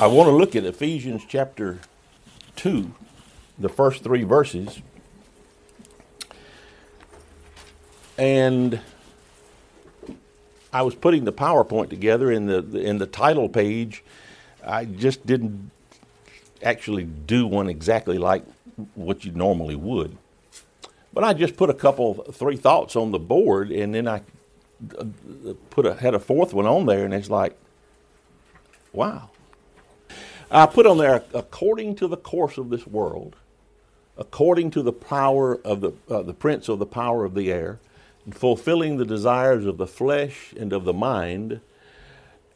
I want to look at Ephesians chapter 2, the first three verses. And I was putting the PowerPoint together in the in the title page. I just didn't actually do one exactly like what you normally would. But I just put a couple, three thoughts on the board, and then I uh, put a, had a fourth one on there, and it's like, wow. I put on there, according to the course of this world, according to the power of the, uh, the prince of the power of the air, fulfilling the desires of the flesh and of the mind.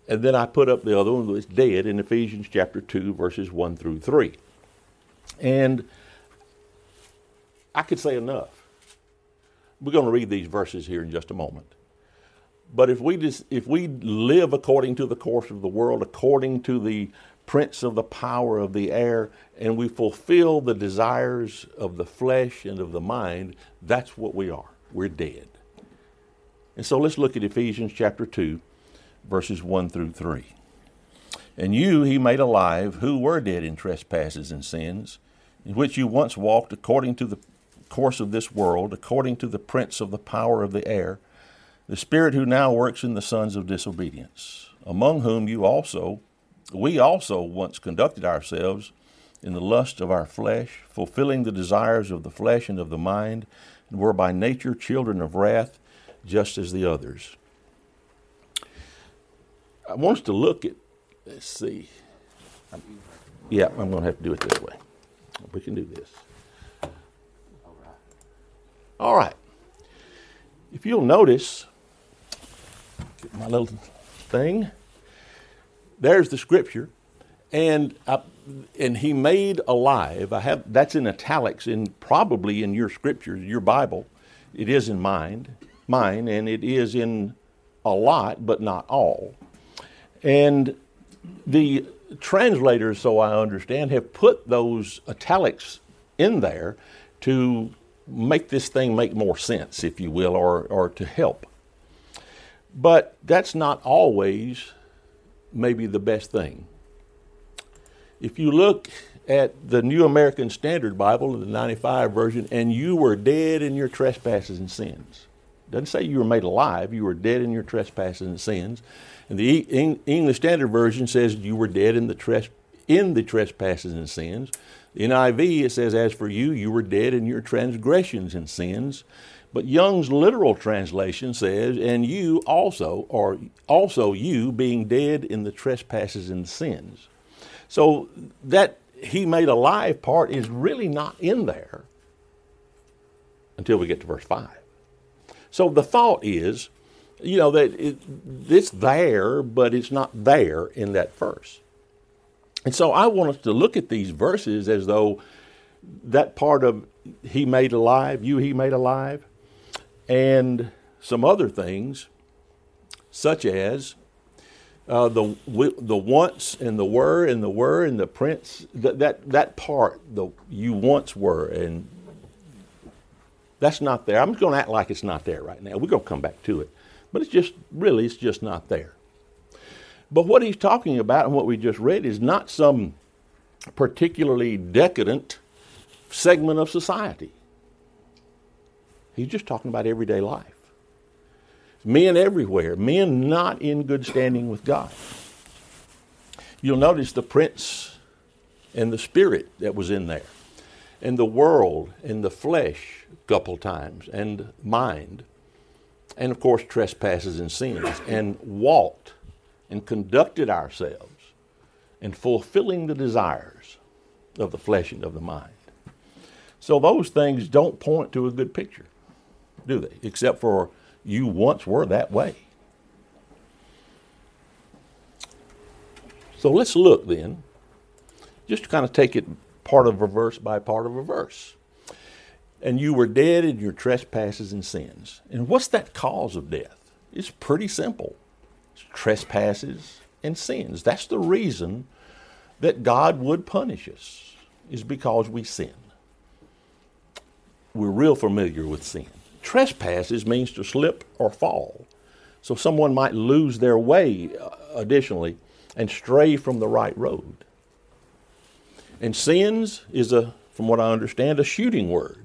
And then I put up the other one that's dead in Ephesians chapter 2, verses 1 through 3. And I could say enough. We're going to read these verses here in just a moment. But if we just, if we live according to the course of the world, according to the prince of the power of the air, and we fulfill the desires of the flesh and of the mind, that's what we are. We're dead. And so let's look at Ephesians chapter 2, verses 1 through 3. And you he made alive who were dead in trespasses and sins, in which you once walked according to the course of this world, according to the prince of the power of the air, the spirit who now works in the sons of disobedience, among whom you also, we also once conducted ourselves in the lust of our flesh, fulfilling the desires of the flesh and of the mind, and were by nature children of wrath, just as the others. I want us to look at, let's see. Yeah, I'm going to have to do it this way. We can do this. All right. If you'll notice, my little thing. There's the scripture, and I, and he made alive. I have that's in italics in probably in your scriptures, your Bible. It is in mine, mine, and it is in a lot, but not all. And the translators, so I understand, have put those italics in there to make this thing make more sense, if you will, or, or to help. But that's not always maybe the best thing. If you look at the New American Standard Bible, the 95 version, and you were dead in your trespasses and sins. Doesn't say you were made alive, you were dead in your trespasses and sins. And the English Standard Version says you were dead in the, in the trespasses and sins. The NIV, it says, As for you, you were dead in your transgressions and sins. But Young's literal translation says, And you also, or also you being dead in the trespasses and sins. So that he made alive part is really not in there until we get to verse 5. So the thought is, you know, that it, it's there, but it's not there in that verse. And so I want us to look at these verses as though that part of He made alive, you He made alive, and some other things, such as uh, the the once and the were and the were and the prince that that, that part the you once were and that's not there. I'm just going to act like it's not there right now. We're going to come back to it, but it's just really it's just not there. But what he's talking about and what we just read is not some particularly decadent segment of society. He's just talking about everyday life. Men everywhere, men not in good standing with God. You'll notice the prince and the spirit that was in there, and the world and the flesh a couple times, and mind, and of course trespasses and sins, and walked and conducted ourselves in fulfilling the desires of the flesh and of the mind. So those things don't point to a good picture, do they? Except for you once were that way. So let's look then, just to kind of take it part of a verse by part of a verse. And you were dead in your trespasses and sins. And what's that cause of death? It's pretty simple trespasses, and sins. That's the reason that God would punish us, is because we sin. We're real familiar with sin. Trespasses means to slip or fall. So someone might lose their way uh, additionally, and stray from the right road. And sins is a, from what I understand, a shooting word.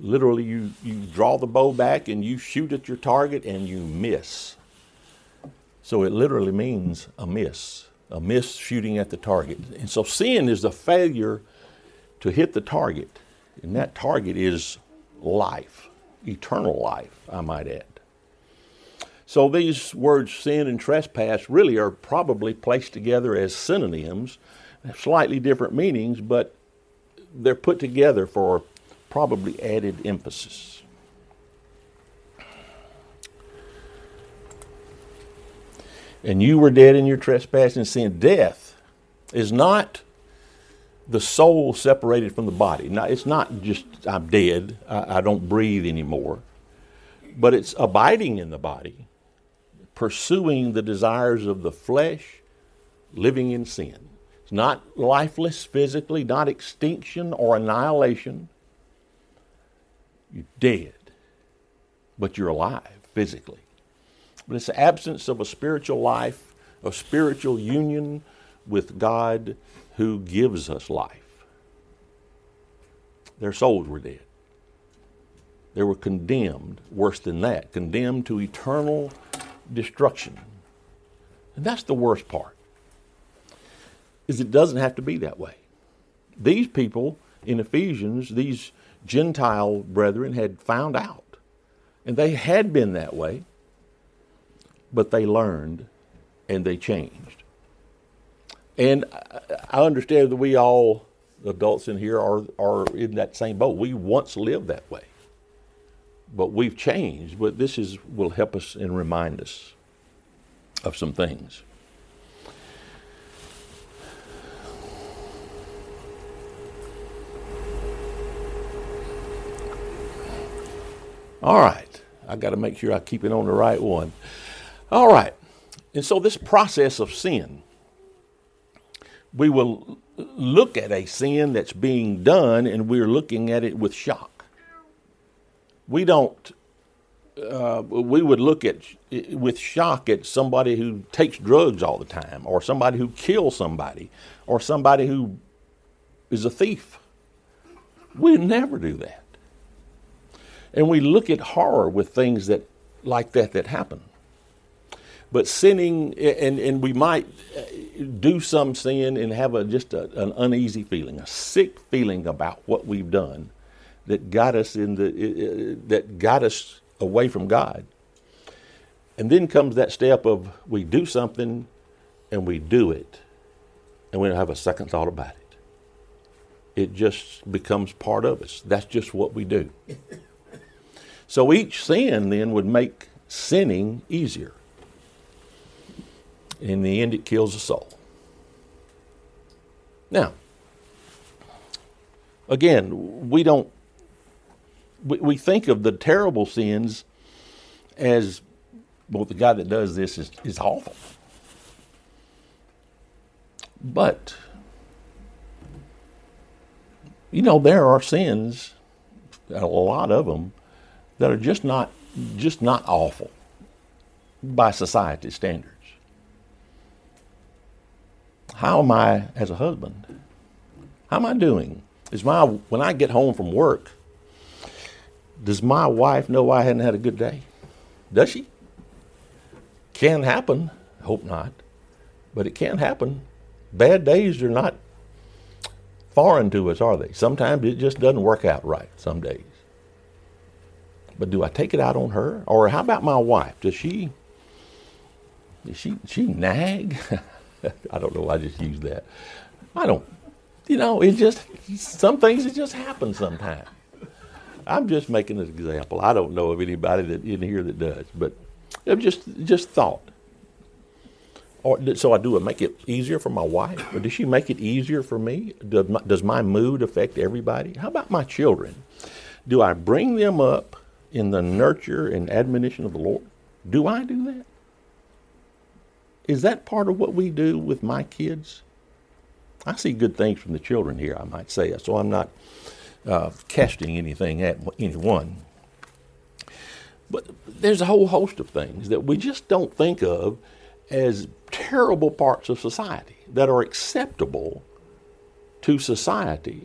Literally, you, you draw the bow back and you shoot at your target and you miss. So it literally means a miss, a miss shooting at the target. And so sin is the failure to hit the target. And that target is life, eternal life, I might add. So these words sin and trespass really are probably placed together as synonyms, slightly different meanings, but they're put together for probably added emphasis. And you were dead in your trespass and sin. Death is not the soul separated from the body. Now, it's not just I'm dead, I, I don't breathe anymore, but it's abiding in the body, pursuing the desires of the flesh, living in sin. It's not lifeless physically, not extinction or annihilation. You're dead, but you're alive physically. But it's the absence of a spiritual life, a spiritual union with God who gives us life. Their souls were dead. They were condemned, worse than that, condemned to eternal destruction. And that's the worst part. Is it doesn't have to be that way. These people in Ephesians, these Gentile brethren had found out. And they had been that way, but they learned and they changed. And I understand that we all, adults in here, are, are in that same boat. We once lived that way. But we've changed. But this is, will help us and remind us of some things. All right. I got to make sure I keep it on the right one. All right. And so, this process of sin, we will look at a sin that's being done and we're looking at it with shock. We don't, uh, we would look at with shock at somebody who takes drugs all the time, or somebody who kills somebody, or somebody who is a thief. We never do that. And we look at horror with things that like that that happen. But sinning, and, and we might uh, do some sin and have a, just a, an uneasy feeling, a sick feeling about what we've done that got us in the that got us away from God. And then comes that step of we do something and we do it, and we don't have a second thought about it. It just becomes part of us. That's just what we do. So each sin then would make sinning easier in the end, it kills a soul. Now, again, we don't, we, we think of the terrible sins as, well, the guy that does this is, is awful. But, you know, there are sins, a lot of them, that are just not, just not awful by society standards. How am I as a husband? How am I doing? Is my when I get home from work, does my wife know I hadn't had a good day? Does she? Can happen. Hope not. But it can happen. Bad days are not foreign to us, are they? Sometimes it just doesn't work out right some days. But do I take it out on her? Or how about my wife? Does she does she she nag? I don't know. I just use that. I don't. You know, it just some things it just happen sometimes. I'm just making an example. I don't know of anybody that in here that does, but it just just thought. Or so I do. it make it easier for my wife, or does she make it easier for me? Does my, does my mood affect everybody? How about my children? Do I bring them up in the nurture and admonition of the Lord? Do I do that? Is that part of what we do with my kids? I see good things from the children here, I might say, so I'm not uh, casting anything at anyone. But there's a whole host of things that we just don't think of as terrible parts of society that are acceptable to society,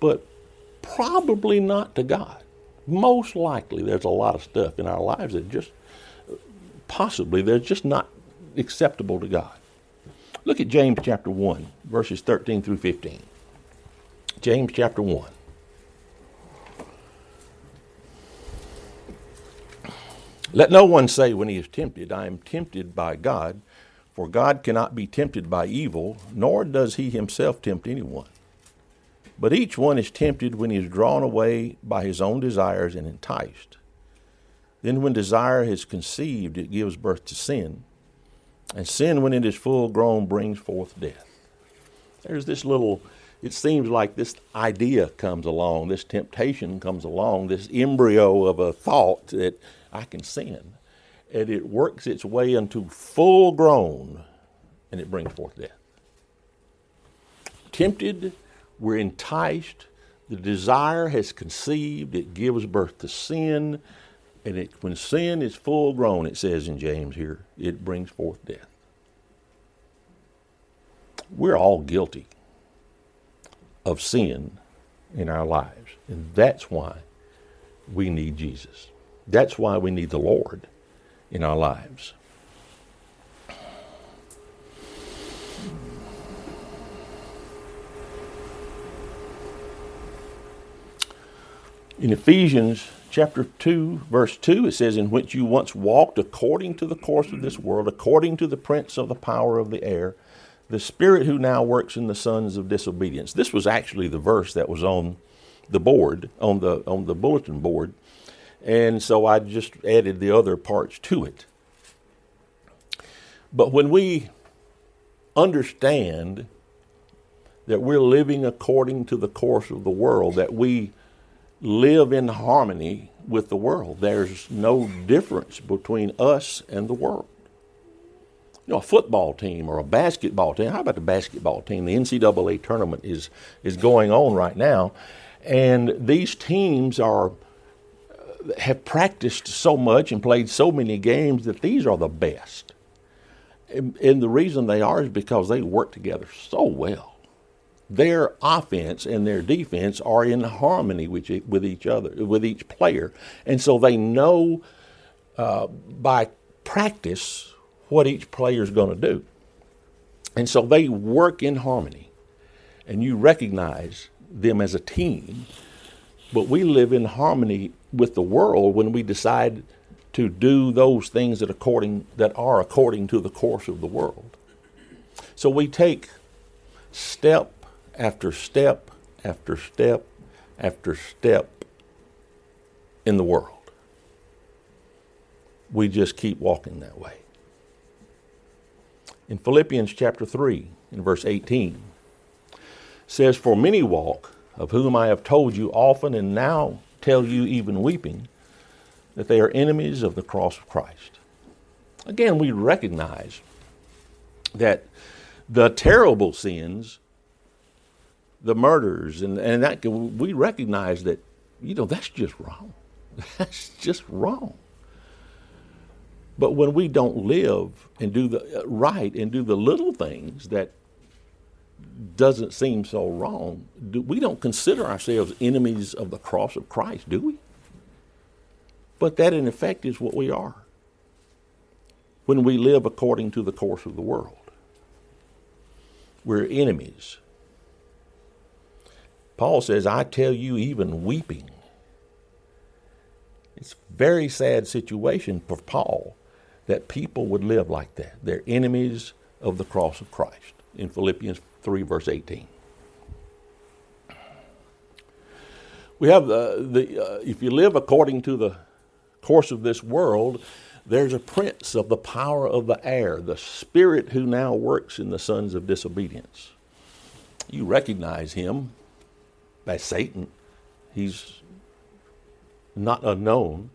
but probably not to God. Most likely, there's a lot of stuff in our lives that just possibly they're just not acceptable to God. Look at James chapter 1, verses 13 through 15. James chapter 1. Let no one say when he is tempted, I am tempted by God, for God cannot be tempted by evil, nor does he himself tempt anyone. But each one is tempted when he is drawn away by his own desires and enticed. Then, when desire is conceived, it gives birth to sin. And sin, when it is full grown, brings forth death. There's this little, it seems like this idea comes along, this temptation comes along, this embryo of a thought that I can sin. And it works its way into full grown, and it brings forth death. Tempted we're enticed. The desire has conceived. It gives birth to sin. And it, when sin is full grown, it says in James here, it brings forth death. We're all guilty of sin in our lives. And that's why we need Jesus. That's why we need the Lord in our lives. In Ephesians chapter 2, verse 2, it says, In which you once walked according to the course of this world, according to the prince of the power of the air, the spirit who now works in the sons of disobedience. This was actually the verse that was on the board, on the, on the bulletin board. And so I just added the other parts to it. But when we understand that we're living according to the course of the world, that we live in harmony with the world. There's no difference between us and the world. You know, a football team or a basketball team. How about the basketball team? The NCAA tournament is is going on right now, and these teams are have practiced so much and played so many games that these are the best. And, and the reason they are is because they work together so well their offense and their defense are in harmony with, with each other, with each player. And so they know uh, by practice what each player is going to do. And so they work in harmony. And you recognize them as a team. But we live in harmony with the world when we decide to do those things that according that are according to the course of the world. So we take step after step after step after step in the world. We just keep walking that way. In Philippians chapter 3, in verse 18, says, For many walk, of whom I have told you often and now tell you even weeping, that they are enemies of the cross of Christ. Again, we recognize that the terrible sins the murders and, and that we recognize that you know that's just wrong. That's just wrong. But when we don't live and do the uh, right and do the little things that doesn't seem so wrong do, we don't consider ourselves enemies of the cross of christ do we? But that in effect is what we are when we live according to the course of the world. We're enemies Paul says, I tell you, even weeping. It's a very sad situation for Paul that people would live like that. They're enemies of the cross of Christ in Philippians 3, verse 18. We have uh, the, uh, if you live according to the course of this world, there's a prince of the power of the air, the spirit who now works in the sons of disobedience. You recognize him by Satan. He's not unknown.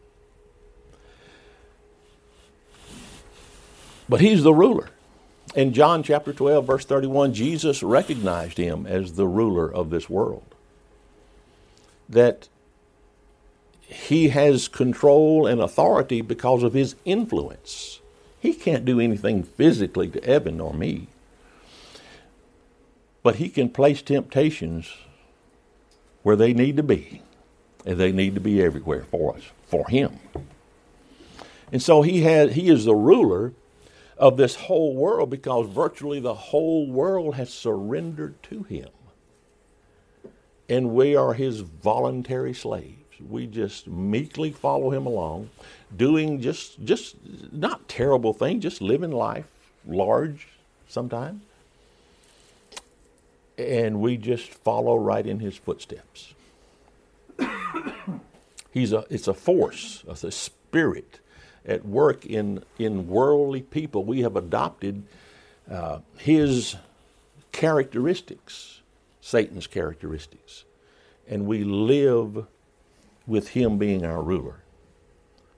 But he's the ruler. In John chapter 12, verse 31, Jesus recognized him as the ruler of this world. That he has control and authority because of his influence He can't do anything physically to Evan or me. But he can place temptations where they need to be. And they need to be everywhere for us, for him. And so he has he is the ruler of this whole world because virtually the whole world has surrendered to him. And we are his voluntary slaves. We just meekly follow him along, doing just just not terrible things, just living life large sometimes. And we just follow right in his footsteps. He's a it's a force, it's a spirit at work in, in worldly people. We have adopted uh, his characteristics, Satan's characteristics, and we live with him being our ruler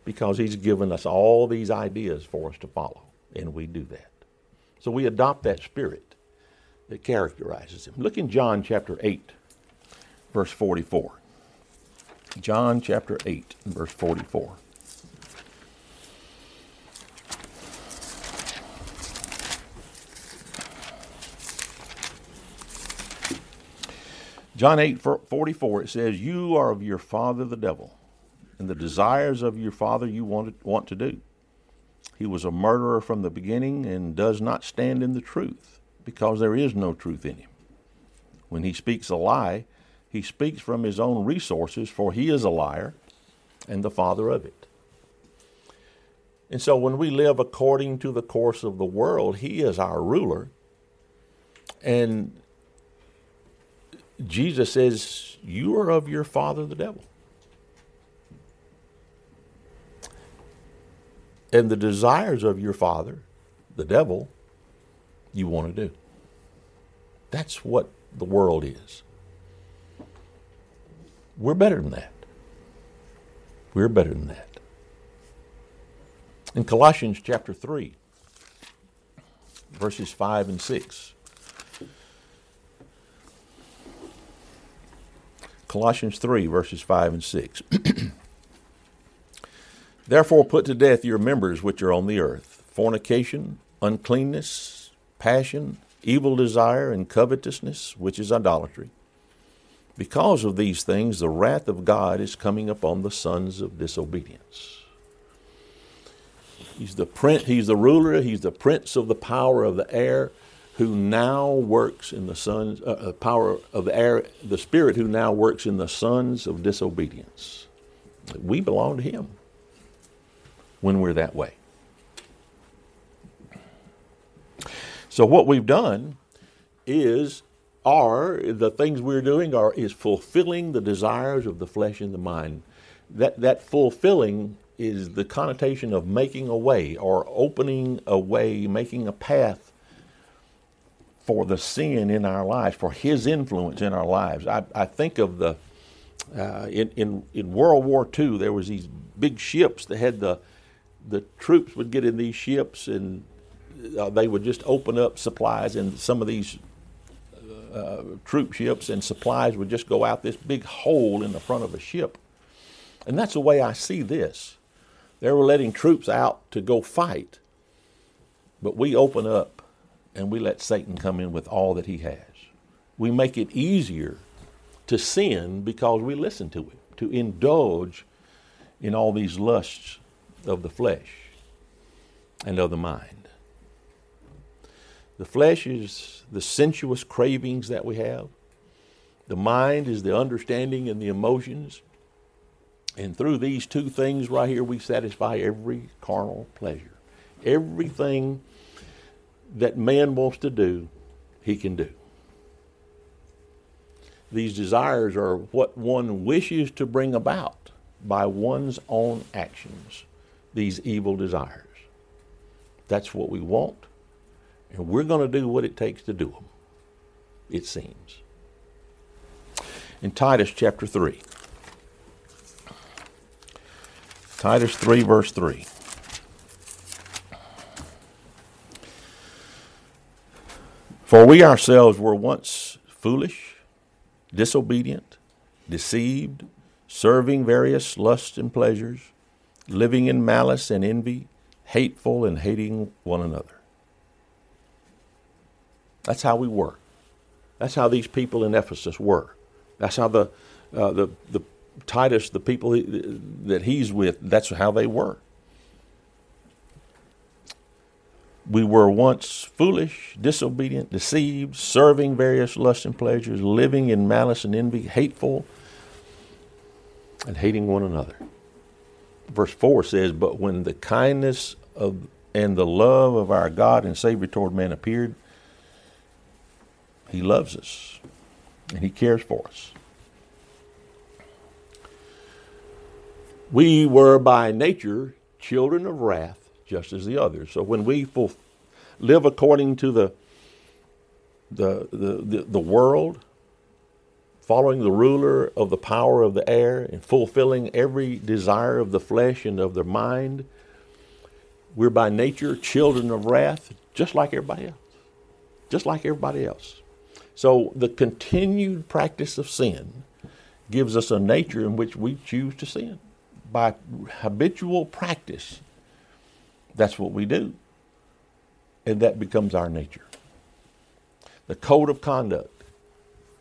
because he's given us all these ideas for us to follow, and we do that. So we adopt that spirit that characterizes him. Look in John chapter 8, verse 44. John chapter 8, verse 44. John 8 44, it says, You are of your father the devil, and the desires of your father you want to, want to do. He was a murderer from the beginning and does not stand in the truth, because there is no truth in him. When he speaks a lie, he speaks from his own resources, for he is a liar and the father of it. And so when we live according to the course of the world, he is our ruler. And Jesus says, You are of your father, the devil. And the desires of your father, the devil, you want to do. That's what the world is. We're better than that. We're better than that. In Colossians chapter 3, verses 5 and 6. Colossians 3, verses 5 and 6. Therefore, put to death your members which are on the earth fornication, uncleanness, passion, evil desire, and covetousness, which is idolatry. Because of these things, the wrath of God is coming upon the sons of disobedience. He's the prince, he's the ruler, he's the prince of the power of the air who now works in the sons, uh, uh, power of the air, the Spirit who now works in the sons of disobedience. We belong to Him when we're that way. So what we've done is are the things we're doing are is fulfilling the desires of the flesh and the mind. That that fulfilling is the connotation of making a way or opening a way, making a path for the sin in our lives, for His influence in our lives. I, I think of the uh, in, in in World War II, there was these big ships that had the the troops would get in these ships and uh, they would just open up supplies in some of these uh, troop ships and supplies would just go out this big hole in the front of a ship. And that's the way I see this. They were letting troops out to go fight, but we open up and we let Satan come in with all that he has. We make it easier to sin because we listen to it, to indulge in all these lusts of the flesh and of the mind. The flesh is the sensuous cravings that we have. The mind is the understanding and the emotions. And through these two things right here, we satisfy every carnal pleasure. Everything that man wants to do, he can do. These desires are what one wishes to bring about by one's own actions, these evil desires. That's what we want, and we're going to do what it takes to do them, it seems. In Titus chapter 3, Titus 3, verse 3. For we ourselves were once foolish, disobedient, deceived, serving various lusts and pleasures, living in malice and envy, hateful and hating one another. That's how we were. That's how these people in Ephesus were. That's how the, uh, the, the Titus, the people that he's with, that's how they were. We were once foolish, disobedient, deceived, serving various lusts and pleasures, living in malice and envy, hateful, and hating one another. Verse 4 says, But when the kindness of and the love of our God and Savior toward man appeared, He loves us and He cares for us. We were by nature children of wrath, just as the others. So when we full, live according to the, the, the, the, the world, following the ruler of the power of the air, and fulfilling every desire of the flesh and of the mind, we're by nature children of wrath, just like everybody else. Just like everybody else. So the continued practice of sin gives us a nature in which we choose to sin by habitual practice, that's what we do. And that becomes our nature. The code of conduct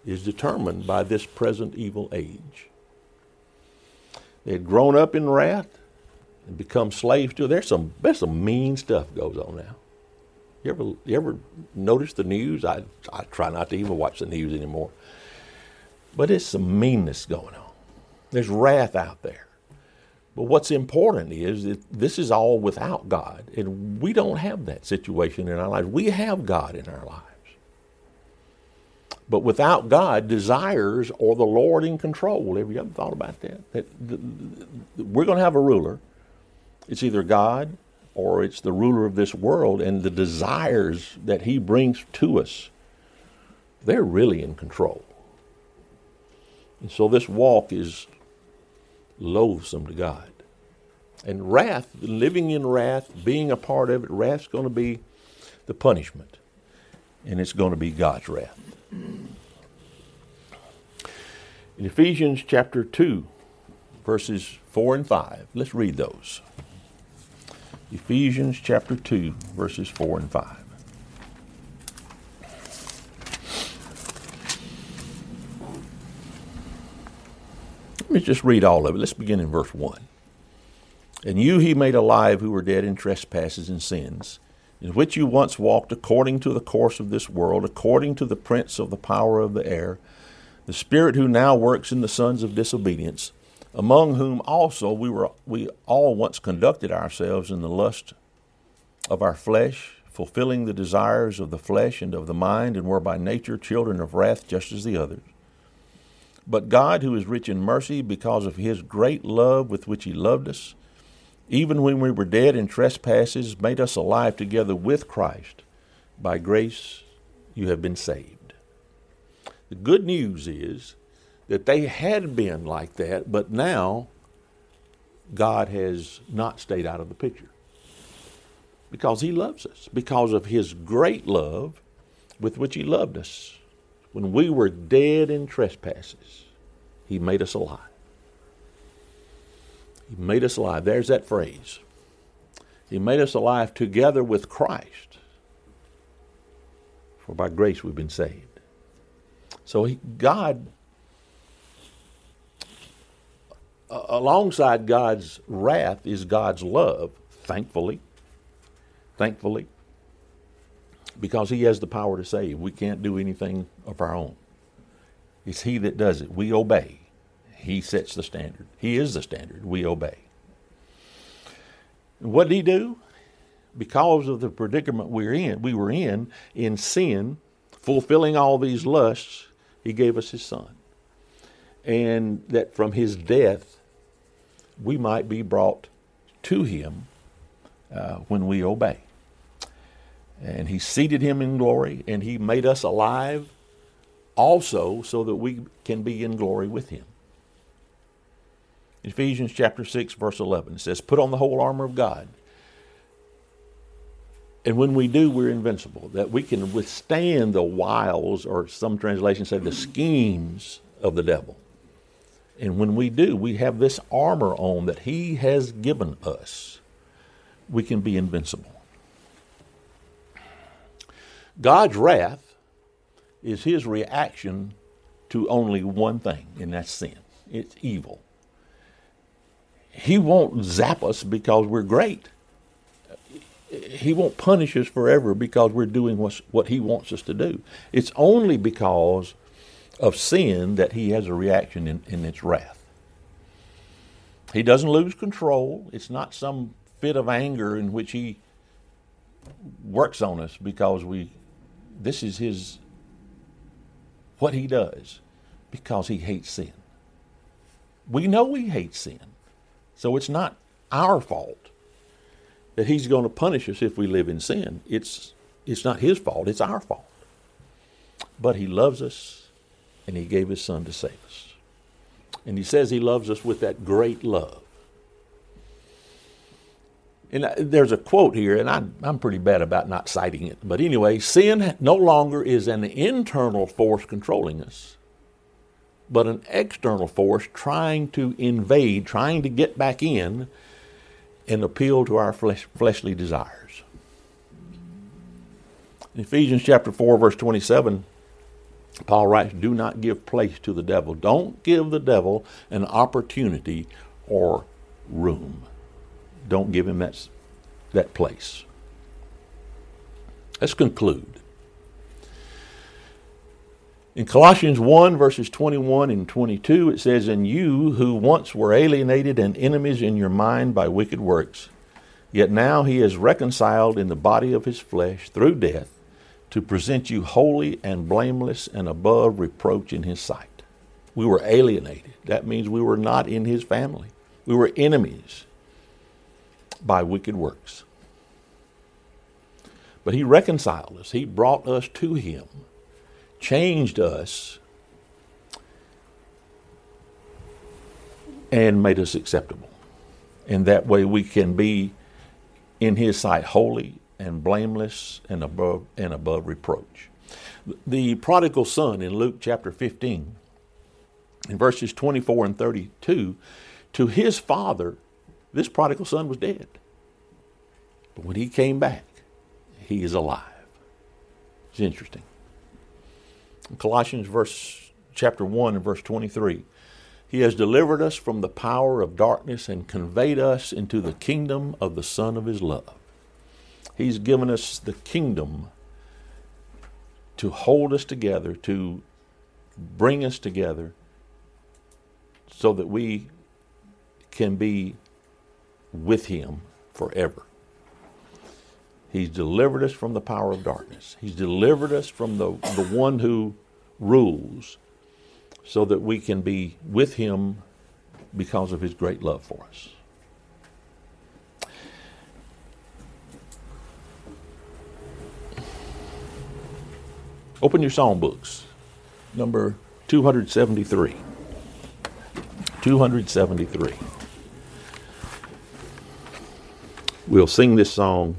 is determined by this present evil age. They had grown up in wrath and become slaves to it. There's some there's some mean stuff goes on now. You ever you ever notice the news? I I try not to even watch the news anymore. But it's some meanness going on. There's wrath out there. But what's important is that this is all without God, and we don't have that situation in our lives. We have God in our lives. But without God, desires or the Lord in control. Have you ever thought about that? That we're going to have a ruler. It's either God or it's the ruler of this world, and the desires that He brings to us, they're really in control. And so this walk is loathsome to God. And wrath, living in wrath, being a part of it, wrath's going to be the punishment. And it's going to be God's wrath. In Ephesians chapter 2, verses 4 and 5, let's read those. Ephesians chapter 2, verses 4 and 5. Let me just read all of it. Let's begin in verse 1. And you he made alive who were dead in trespasses and sins, in which you once walked according to the course of this world, according to the prince of the power of the air, the spirit who now works in the sons of disobedience, among whom also we were we all once conducted ourselves in the lust of our flesh, fulfilling the desires of the flesh and of the mind, and were by nature children of wrath just as the others. But God, who is rich in mercy, because of his great love with which he loved us, even when we were dead in trespasses, made us alive together with Christ. By grace you have been saved. The good news is that they had been like that, but now God has not stayed out of the picture. Because he loves us, because of his great love with which he loved us. When we were dead in trespasses, He made us alive. He made us alive. There's that phrase. He made us alive together with Christ. For by grace we've been saved. So he, God, alongside God's wrath is God's love, thankfully. Thankfully because He has the power to save. We can't do anything of our own. It's He that does it. We obey. He sets the standard. He is the standard. We obey. What did He do? Because of the predicament we're in, we were in, in sin, fulfilling all these lusts, He gave us His Son. And that from His death, we might be brought to Him uh, when we obey. And he seated him in glory, and he made us alive also so that we can be in glory with him. Ephesians chapter 6, verse 11 says, Put on the whole armor of God. And when we do, we're invincible, that we can withstand the wiles, or some translations say the schemes of the devil. And when we do, we have this armor on that he has given us we can be invincible. God's wrath is his reaction to only one thing, and that's sin. It's evil. He won't zap us because we're great. He won't punish us forever because we're doing what he wants us to do. It's only because of sin that he has a reaction in, in its wrath. He doesn't lose control. It's not some fit of anger in which he works on us because we this is his what he does because he hates sin. We know he hates sin. So it's not our fault that he's going to punish us if we live in sin. It's it's not his fault, it's our fault. But he loves us and he gave his son to save us. And he says he loves us with that great love. And there's a quote here, and I'm, I'm pretty bad about not citing it. But anyway, sin no longer is an internal force controlling us, but an external force trying to invade, trying to get back in and appeal to our flesh, fleshly desires. In Ephesians chapter 4, verse 27, Paul writes, Do not give place to the devil. Don't give the devil an opportunity or room don't give him that, that place. Let's conclude. In Colossians 1, verses 21 and 22, it says, And you who once were alienated and enemies in your mind by wicked works, yet now he is reconciled in the body of his flesh through death to present you holy and blameless and above reproach in his sight. We were alienated. That means we were not in his family. We were enemies by wicked works. But he reconciled us, he brought us to him, changed us, and made us acceptable. And that way we can be in his sight holy and blameless and above and above reproach. The prodigal son in Luke chapter 15 in verses 24 and 32 to his father this prodigal son was dead. But when he came back, he is alive. It's interesting. In Colossians verse chapter 1 and verse 23. He has delivered us from the power of darkness and conveyed us into the kingdom of the Son of His love. He's given us the kingdom to hold us together, to bring us together, so that we can be with him forever. He's delivered us from the power of darkness. He's delivered us from the, the one who rules so that we can be with him because of his great love for us. Open your song books, number 273. 273. We'll sing this song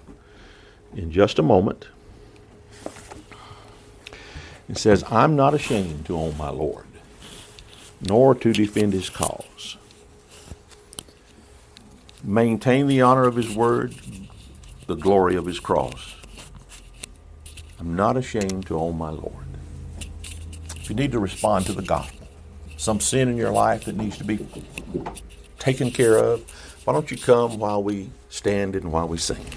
in just a moment. It says, I'm not ashamed to own my Lord, nor to defend his cause. Maintain the honor of his word, the glory of his cross. I'm not ashamed to own my Lord. If you need to respond to the gospel, some sin in your life that needs to be taken care of, why don't you come while we stand and while we sing?